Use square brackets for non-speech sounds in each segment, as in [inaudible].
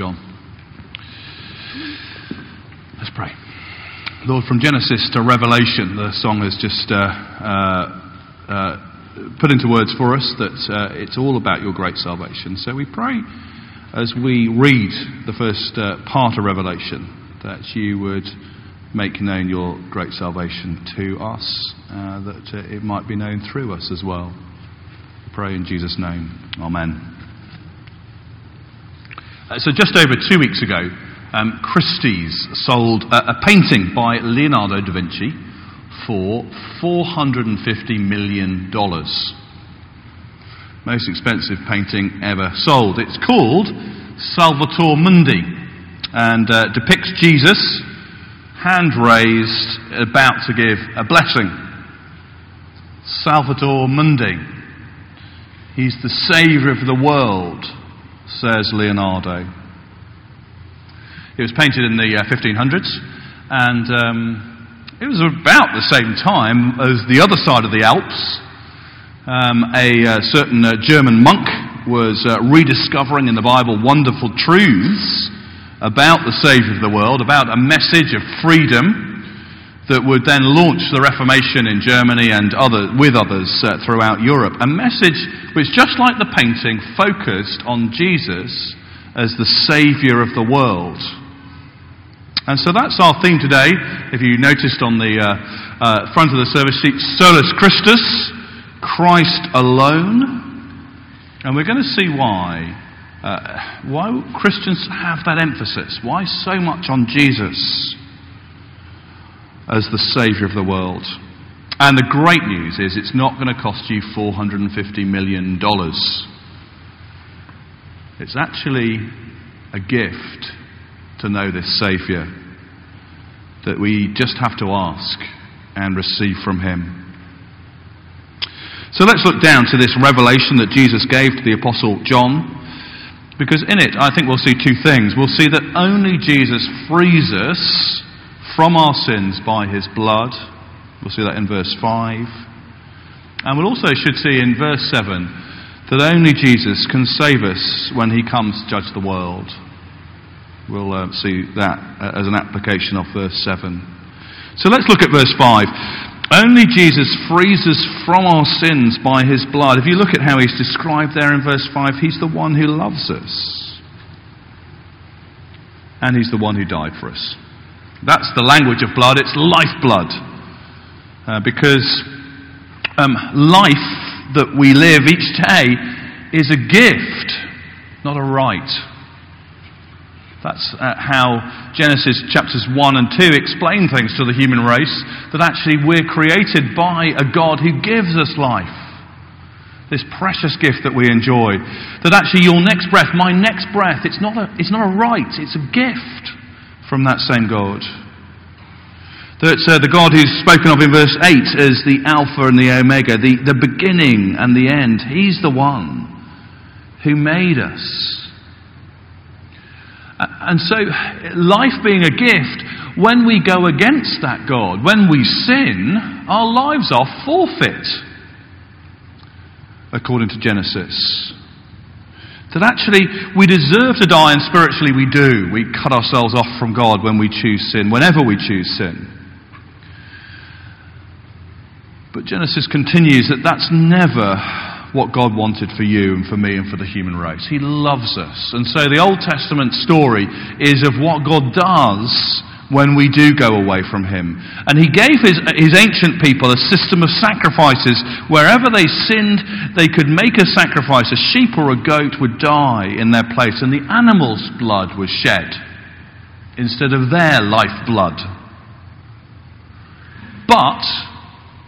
John. Let's pray. Lord, from Genesis to Revelation, the song has just uh, uh, uh, put into words for us that uh, it's all about your great salvation. So we pray as we read the first uh, part of Revelation that you would make known your great salvation to us, uh, that it might be known through us as well. We pray in Jesus' name. Amen. So just over two weeks ago, um, Christie's sold a, a painting by Leonardo da Vinci for $450 million. Most expensive painting ever sold. It's called Salvator Mundi and uh, depicts Jesus, hand raised, about to give a blessing. Salvator Mundi. He's the Saviour of the world, says Leonardo. It was painted in the uh, 1500s, and um, it was about the same time as the other side of the Alps. Um, a uh, certain uh, German monk was uh, rediscovering in the Bible wonderful truths about the Saviour of the world, about a message of freedom that would then launch the Reformation in Germany and other, with others uh, throughout Europe. A message which, just like the painting, focused on Jesus as the Saviour of the world. And so that's our theme today. If you noticed on the uh, uh, front of the service sheet, Solus Christus, Christ alone. And we're going to see why. Uh, why Christians have that emphasis. Why so much on Jesus as the Saviour of the world. And the great news is it's not going to cost you $450 million. It's actually a gift to know this Saviour that we just have to ask and receive from Him. So let's look down to this revelation that Jesus gave to the Apostle John, because in it I think we'll see two things. We'll see that only Jesus frees us from our sins by His blood. We'll see that in verse 5. And we'll also should see in verse 7 that only Jesus can save us when He comes to judge the world. We'll uh, see that uh, as an application of verse 7. So let's look at verse 5. Only Jesus frees us from our sins by his blood. If you look at how he's described there in verse 5, he's the one who loves us. And he's the one who died for us. That's the language of blood, it's lifeblood. Uh, because um, life that we live each day is a gift, not a right. That's uh, how Genesis chapters 1 and 2 explain things to the human race that actually we're created by a God who gives us life. This precious gift that we enjoy. That actually your next breath, my next breath, it's not a, it's not a right, it's a gift from that same God. That uh, the God who's spoken of in verse 8 as the Alpha and the Omega, the, the beginning and the end, He's the one who made us and so, life being a gift, when we go against that God, when we sin, our lives are forfeit, according to Genesis. That actually we deserve to die, and spiritually we do. We cut ourselves off from God when we choose sin, whenever we choose sin. But Genesis continues that that's never what God wanted for you and for me and for the human race. He loves us. And so the Old Testament story is of what God does when we do go away from Him. And He gave His, his ancient people a system of sacrifices. Wherever they sinned, they could make a sacrifice. A sheep or a goat would die in their place, and the animal's blood was shed instead of their life blood. But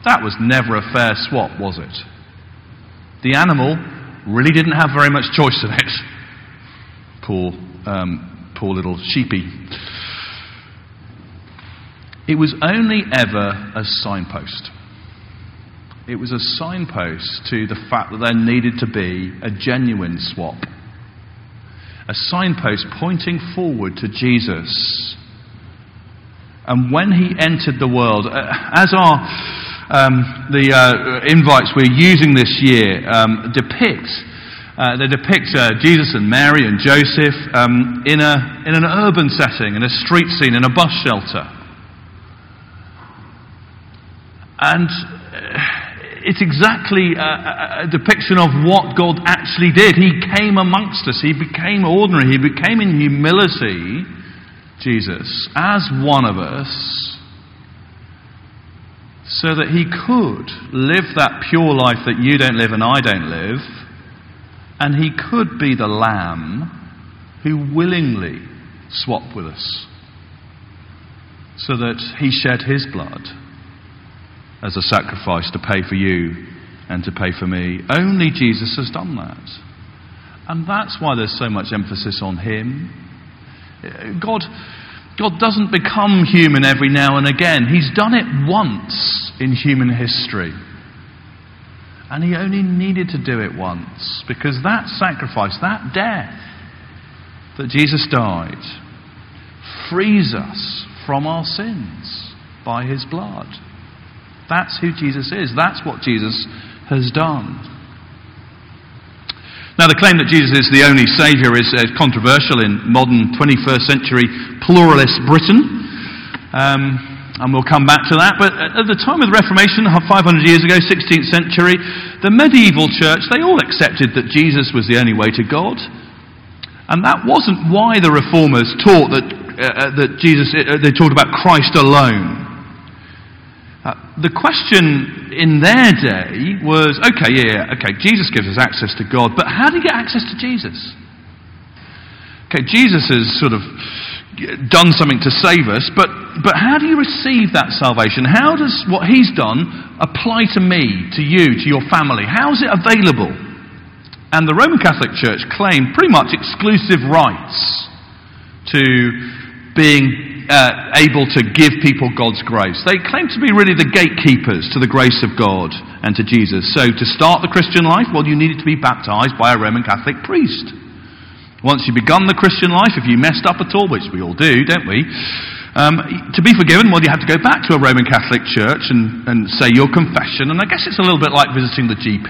that was never a fair swap, was it? The animal really didn't have very much choice in it. [laughs] Poor, um, poor little sheepy. It was only ever a signpost. It was a signpost to the fact that there needed to be a genuine swap. A signpost pointing forward to Jesus. And when he entered the world, uh, as our um, the uh, invites we're using this year um, depict uh, they depict uh, Jesus and Mary and Joseph um, in, a, in an urban setting, in a street scene, in a bus shelter. And uh, it's exactly a, a, depiction of what God actually did. He came amongst us, He became ordinary, He became in humility, Jesus, as one of us, so that He could live that pure life that you don't live and I don't live and he could be the lamb who willingly swapped with us so that he shed his blood as a sacrifice to pay for you and to pay for me. Only Jesus has done that. And that's why there's so much emphasis on him. God, God doesn't become human every now and again. He's done it once in human history. And he only needed to do it once because that sacrifice, that death that Jesus died, frees us from our sins by his blood. That's who Jesus is. That's what Jesus has done. Now, the claim that Jesus is the only Saviour is uh, controversial in modern 21st century pluralist Britain. Um, and we'll come back to that. But at the time of the Reformation, 500 years ago, 16th century, the medieval church, they all accepted that Jesus was the only way to God. And that wasn't why the reformers taught that, uh, that Jesus, uh, they talked about Christ alone. Uh, the question in their day was okay, yeah, okay, Jesus gives us access to God, but how do you get access to Jesus? Okay, Jesus has sort of done something to save us, but but how do you receive that salvation? How does what He's done apply to me, to you, to your family? How is it available? And the Roman Catholic Church claimed pretty much exclusive rights to being uh, able to give people God's grace. They claim to be really the gatekeepers to the grace of God and to Jesus. So to start the Christian life, well, you needed to be baptized by a Roman Catholic priest. Once you've begun the Christian life, if you messed up at all, which we all do, don't we? Um, to be forgiven, well, you have to go back to a Roman Catholic church and, and say your confession. And I guess it's a little bit like visiting the GP.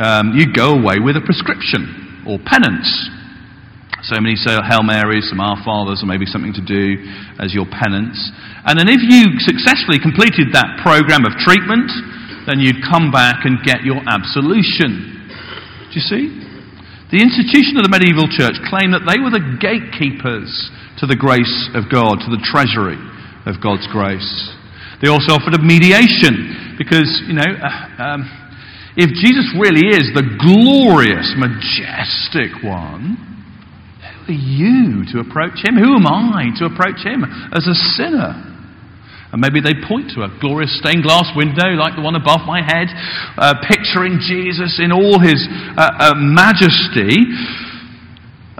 Um, you go away with a prescription or penance. So many Hail Marys, some Our Fathers, or maybe something to do as your penance. And then if you successfully completed that program of treatment, then you'd come back and get your absolution. Do you see? The institution of the medieval church claimed that they were the gatekeepers to the grace of God, to the treasury of God's grace. They also offered a mediation because, you know, uh, um, if Jesus really is the glorious, majestic one, are you to approach him? Who am I to approach him as a sinner? And maybe they point to a glorious stained glass window like the one above my head, uh, picturing Jesus in all his uh, uh majesty.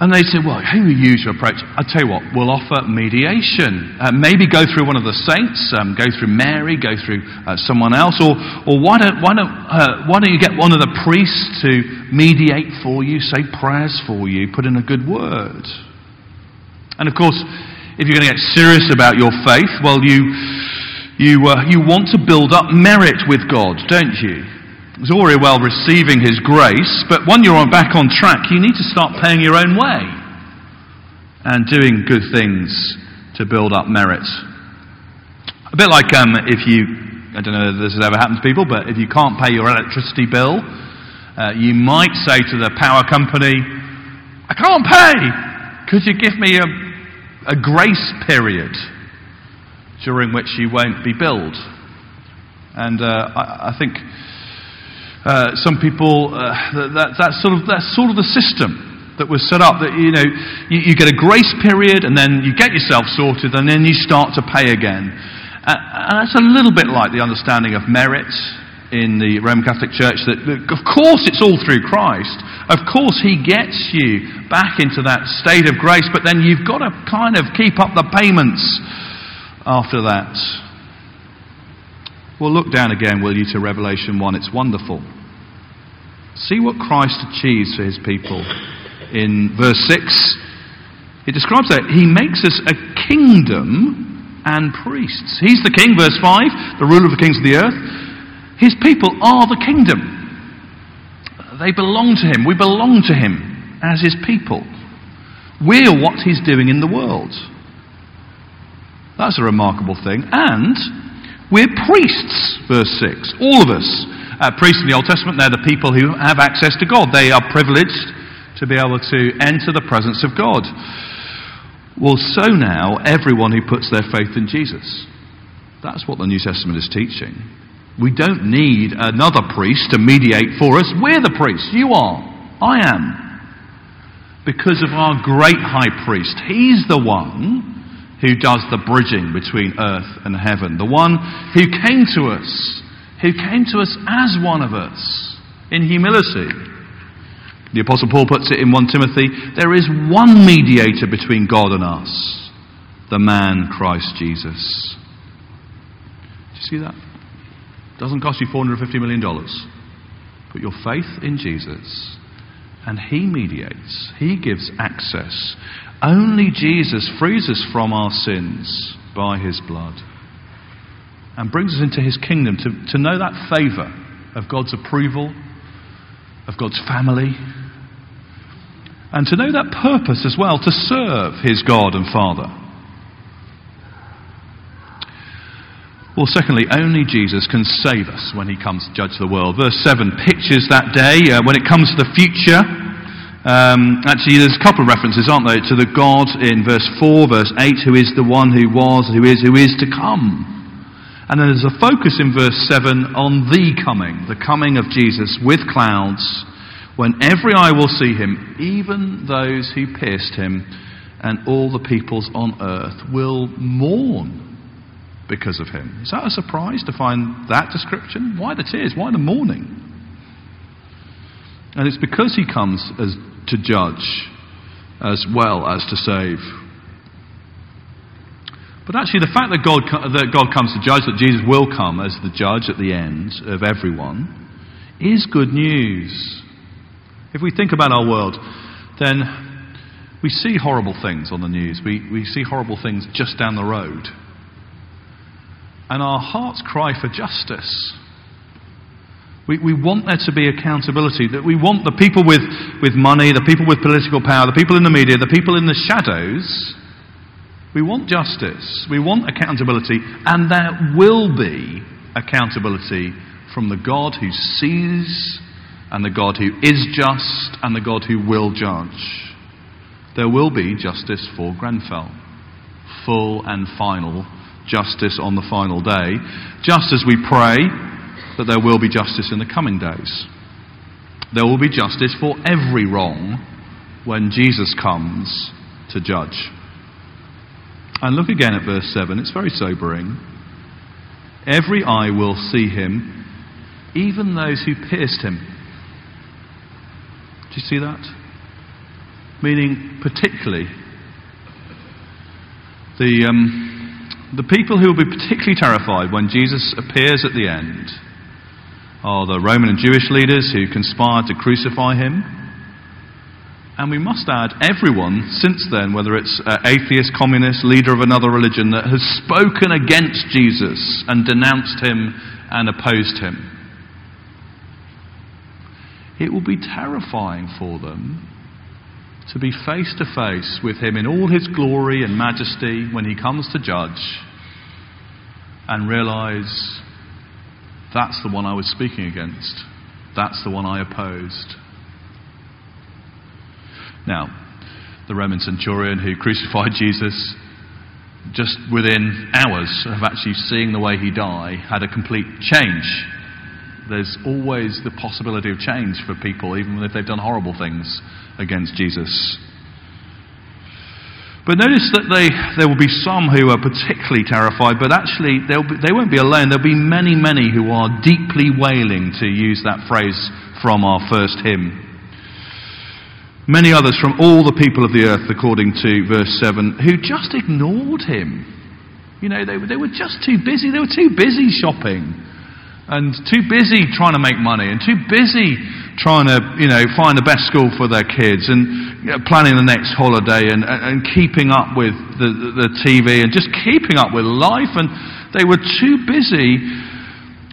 And they say, Well, who are you to approach? I tell you what, we'll offer mediation. Uh, maybe go through one of the saints, um, go through Mary, go through uh, someone else, or, or why, don't, why, don't, uh, why don't you get one of the priests to mediate for you, say prayers for you, put in a good word? And of course, if you're going to get serious about your faith, well, you, you, uh, you want to build up merit with God, don't you? It's all very well receiving His grace, but when you're back on track, you need to start paying your own way and doing good things to build up merit. A bit like um, if you, I don't know if this has ever happened to people, but if you can't pay your electricity bill, uh, you might say to the power company, I can't pay. Could you give me a, a grace period during which you won't be billed? And uh, I, I think uh, some people, uh, that, that's, sort of, that's sort of the system that was set up. That, you know, you, you, get a grace period and then you get yourself sorted and then you start to pay again. Uh, and that's a little bit like the understanding of merit in the Roman Catholic Church that, of course, it's all through Christ. Of course, He gets you back into that state of grace, but then you've got to kind of keep up the payments after that. Well, look down again, will you, to Revelation 1. It's wonderful. See what Christ achieves for his people. In verse 6, he describes that he makes us a kingdom and priests. He's the king, verse 5, the ruler of the kings of the earth. His people are the kingdom. They belong to Him. We belong to Him as His people. We're what He's doing in the world. That's a remarkable thing. And we're priests, verse 6. All of us. Uh, priests in the Old Testament, they're the people who have access to God. They are privileged to be able to enter the presence of God. Well, so now, everyone who puts their faith in Jesus. That's what the New Testament is teaching. We don't need another priest to mediate for us. We're the priests. You are. I am. Because of our great high priest. He's the one who does the bridging between earth and heaven. The one who came to us. Who came to us as one of us. In humility. The Apostle Paul puts it in 1 Timothy there is one mediator between God and us, the man Christ Jesus. Do you see that? Doesn't cost you $450 million. Put your faith in Jesus, and He mediates, He gives access. Only Jesus frees us from our sins by His blood and brings us into His kingdom to, to know that favour of God's approval, of God's family, and to know that purpose as well, to serve His God and Father. Well, secondly, only Jesus can save us when he comes to judge the world. Verse 7 pictures that day uh, when it comes to the future. Um, actually, there's a couple of references, aren't there, to the God in verse 4, verse 8, who is the one who was, who is, who is to come. And then there's a focus in verse 7 on the coming, the coming of Jesus with clouds, when every eye will see him, even those who pierced him, and all the peoples on earth will mourn because of him. Is that a surprise to find that description? Why the tears? Why the mourning? And it's because he comes as to judge as well as to save. But actually, the fact that God, that God comes to judge, that Jesus will come as the judge at the end of everyone, is good news. If we think about our world, then we see horrible things on the news. We, we see horrible things just down the road and our hearts cry for justice. We, we want there to be accountability, that we want the people with, with money, the people with political power, the people in the media, the people in the shadows. We want justice. We want accountability. And there will be accountability from the God who sees, and the God who is just, and the God who will judge. There will be justice for Grenfell. Full and final justice on the final day, just as we pray that there will be justice in the coming days. There will be justice for every wrong when Jesus comes to judge. And look again at verse 7, it's very sobering. Every eye will see him, even those who pierced him. Do you see that? Meaning, particularly, the. Um, the people who will be particularly terrified when Jesus appears at the end are the Roman and Jewish leaders who conspired to crucify him. And we must add everyone since then, whether it's an atheist, communist, leader of another religion, that has spoken against Jesus and denounced him and opposed him. It will be terrifying for them to be face to face with him in all his glory and majesty when he comes to judge and realize that's the one I was speaking against. That's the one I opposed. Now, the Roman centurion who crucified Jesus, just within hours of actually seeing the way he died, had a complete change. There's always the possibility of change for people, even if they've done horrible things against Jesus. But notice that they, there will be some who are particularly terrified, but actually be, they won't be alone. There'll be many, many who are deeply wailing, to use that phrase from our first hymn. Many others from all the people of the earth, according to verse 7, who just ignored him. You know, they, they were just too busy. They were too busy shopping and too busy trying to make money and too busy trying to, you know, find the best school for their kids and you know, planning the next holiday and, and, and keeping up with the, the, the TV and just keeping up with life. And they were too busy,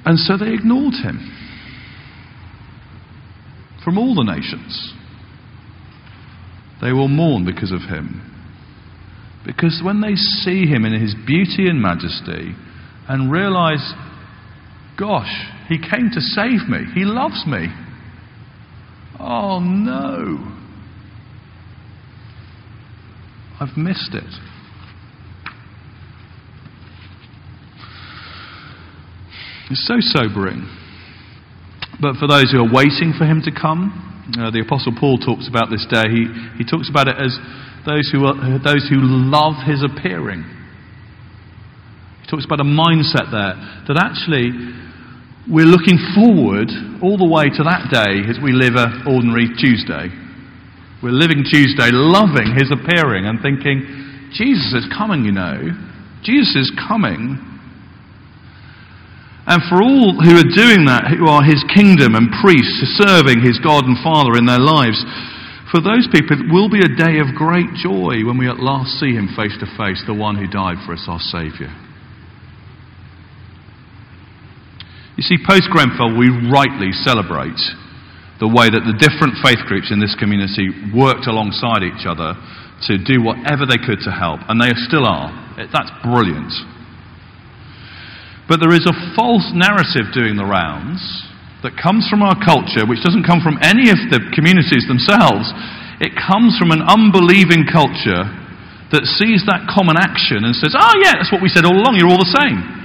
and so they ignored him. from all the nations. They will mourn because of him. Because when they see him in his beauty and majesty and realize, gosh, he came to save me, he loves me. Oh no, I've missed it. It's so sobering. But for those who are waiting for him to come, uh, the Apostle Paul talks about this day. He, he talks about it as those who, are, those who love his appearing. He talks about a mindset there that actually we're looking forward all the way to that day as we live an ordinary Tuesday. We're living Tuesday loving his appearing and thinking, Jesus is coming, you know. Jesus is coming. And for all who are doing that, who are his kingdom and priests, serving his God and Father in their lives, for those people, it will be a day of great joy when we at last see him face to face, the one who died for us, our Saviour. You see, post Grenfell, we rightly celebrate the way that the different faith groups in this community worked alongside each other to do whatever they could to help, and they still are. That's brilliant. But there is a false narrative doing the rounds that comes from our culture, which doesn't come from any of the communities themselves. It comes from an unbelieving culture that sees that common action and says, oh, yeah, that's what we said all along, you're all the same.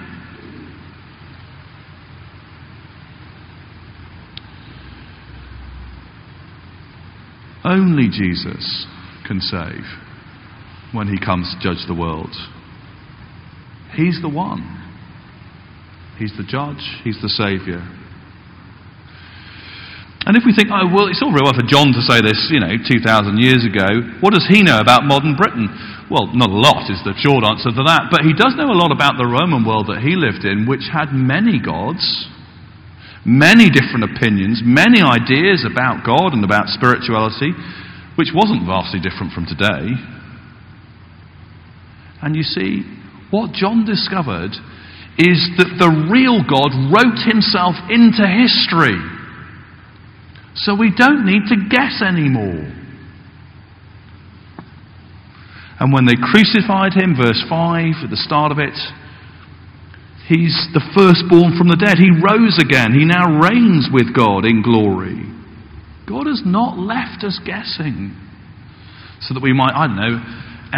Only Jesus can save when he comes to judge the world. He's the one. He's the judge, He's the Saviour. And if we think, oh, well, it's all very well for John to say this, you know, 2,000 years ago, what does he know about modern Britain? Well, not a lot is the short answer to that, but he does know a lot about the Roman world that he lived in, which had many gods, many different opinions, many ideas about God and about spirituality, which wasn't vastly different from today. And you see, what John discovered is that the real God wrote himself into history. So we don't need to guess anymore. And when they crucified him, verse 5, at the start of it, he's the firstborn from the dead. He rose again. He now reigns with God in glory. God has not left us guessing so that we might, I don't know,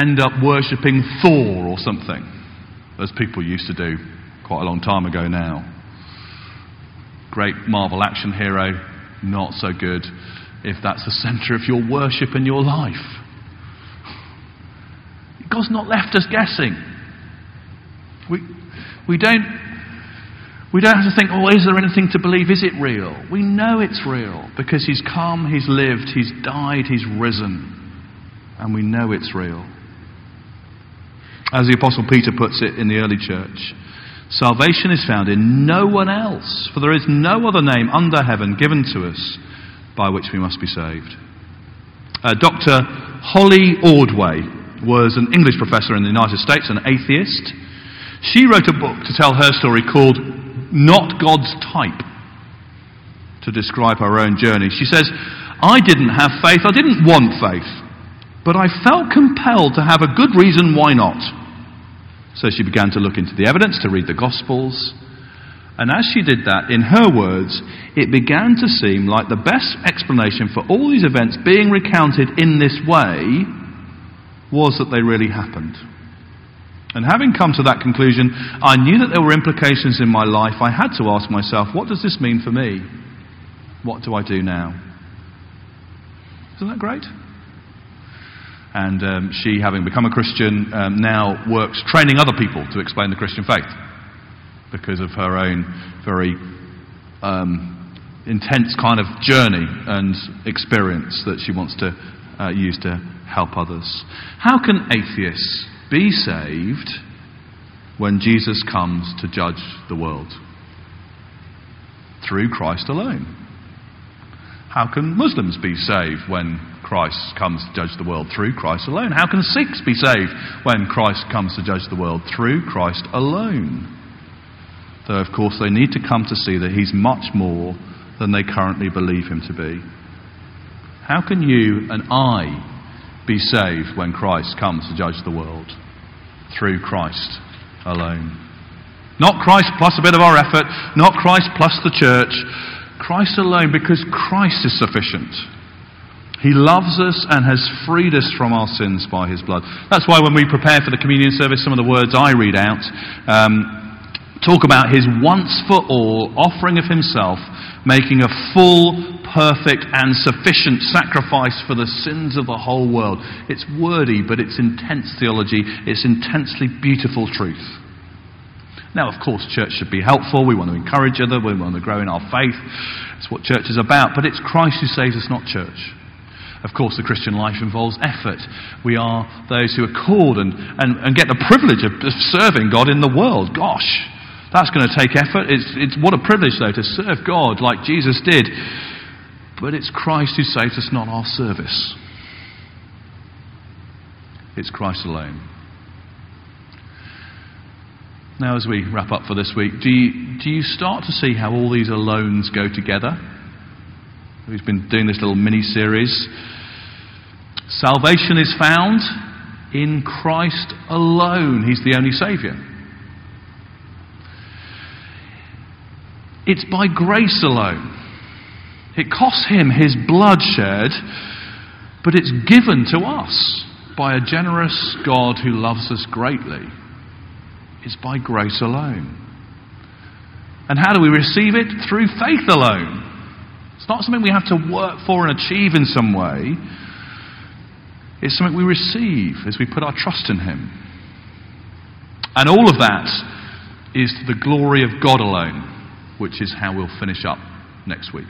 end up worshipping Thor or something, as people used to do quite a long time ago now. Great Marvel action hero, not so good if that's the centre of your worship and your life. God's not left us guessing. We, we, don't, we don't have to think, oh, is there anything to believe? Is it real? We know it's real because He's come, He's lived, He's died, He's risen. And we know it's real. As the Apostle Peter puts it in the early church, Salvation is found in no one else, for there is no other name under heaven given to us by which we must be saved. Uh, Dr. Holly Ordway was an English professor in the United States, an atheist. She wrote a book to tell her story called Not God's Type to describe her own journey. She says, I didn't have faith, I didn't want faith, but I felt compelled to have a good reason why not. So she began to look into the evidence, to read the Gospels. And as she did that, in her words, it began to seem like the best explanation for all these events being recounted in this way was that they really happened. And having come to that conclusion, I knew that there were implications in my life. I had to ask myself, what does this mean for me? What do I do now? Isn't that great? And um, she, having become a Christian, um, now works training other people to explain the Christian faith because of her own very um, intense kind of journey and experience that she wants to uh, use to help others. How can atheists be saved when Jesus comes to judge the world? Through Christ alone. How can Muslims be saved when Christ comes to judge the world? Through Christ alone. How can Sikhs be saved when Christ comes to judge the world? Through Christ alone. Though, of course, they need to come to see that He's much more than they currently believe Him to be. How can you and I be saved when Christ comes to judge the world? Through Christ alone. Not Christ plus a bit of our effort, not Christ plus the church. Christ alone because Christ is sufficient. He loves us and has freed us from our sins by his blood. That's why when we prepare for the communion service, some of the words I read out um, talk about his once for all offering of himself, making a full, perfect, and sufficient sacrifice for the sins of the whole world. It's wordy, but it's intense theology. It's intensely beautiful truth. Now, of course, church should be helpful. We want to encourage other. We want to grow in our faith. It's what church is about. But it's Christ who saves us, not church. Of course, the Christian life involves effort. We are those who are called and, and, and get the privilege of, of serving God in the world. Gosh, that's going to take effort. It's, it's what a privilege, though, to serve God like Jesus did. But it's Christ who saves us, not our service. It's Christ alone. Now, as we wrap up for this week, do you, do you start to see how all these alones go together? We've been doing this little mini series. Salvation is found in Christ alone. He's the only Saviour. It's by grace alone. It costs Him His blood shed, but it's given to us by a generous God who loves us greatly. It's by grace alone. And how do we receive it? Through faith alone. It's not something we have to work for and achieve in some way. It's something we receive as we put our trust in Him. And all of that is to the glory of God alone, which is how we'll finish up next week.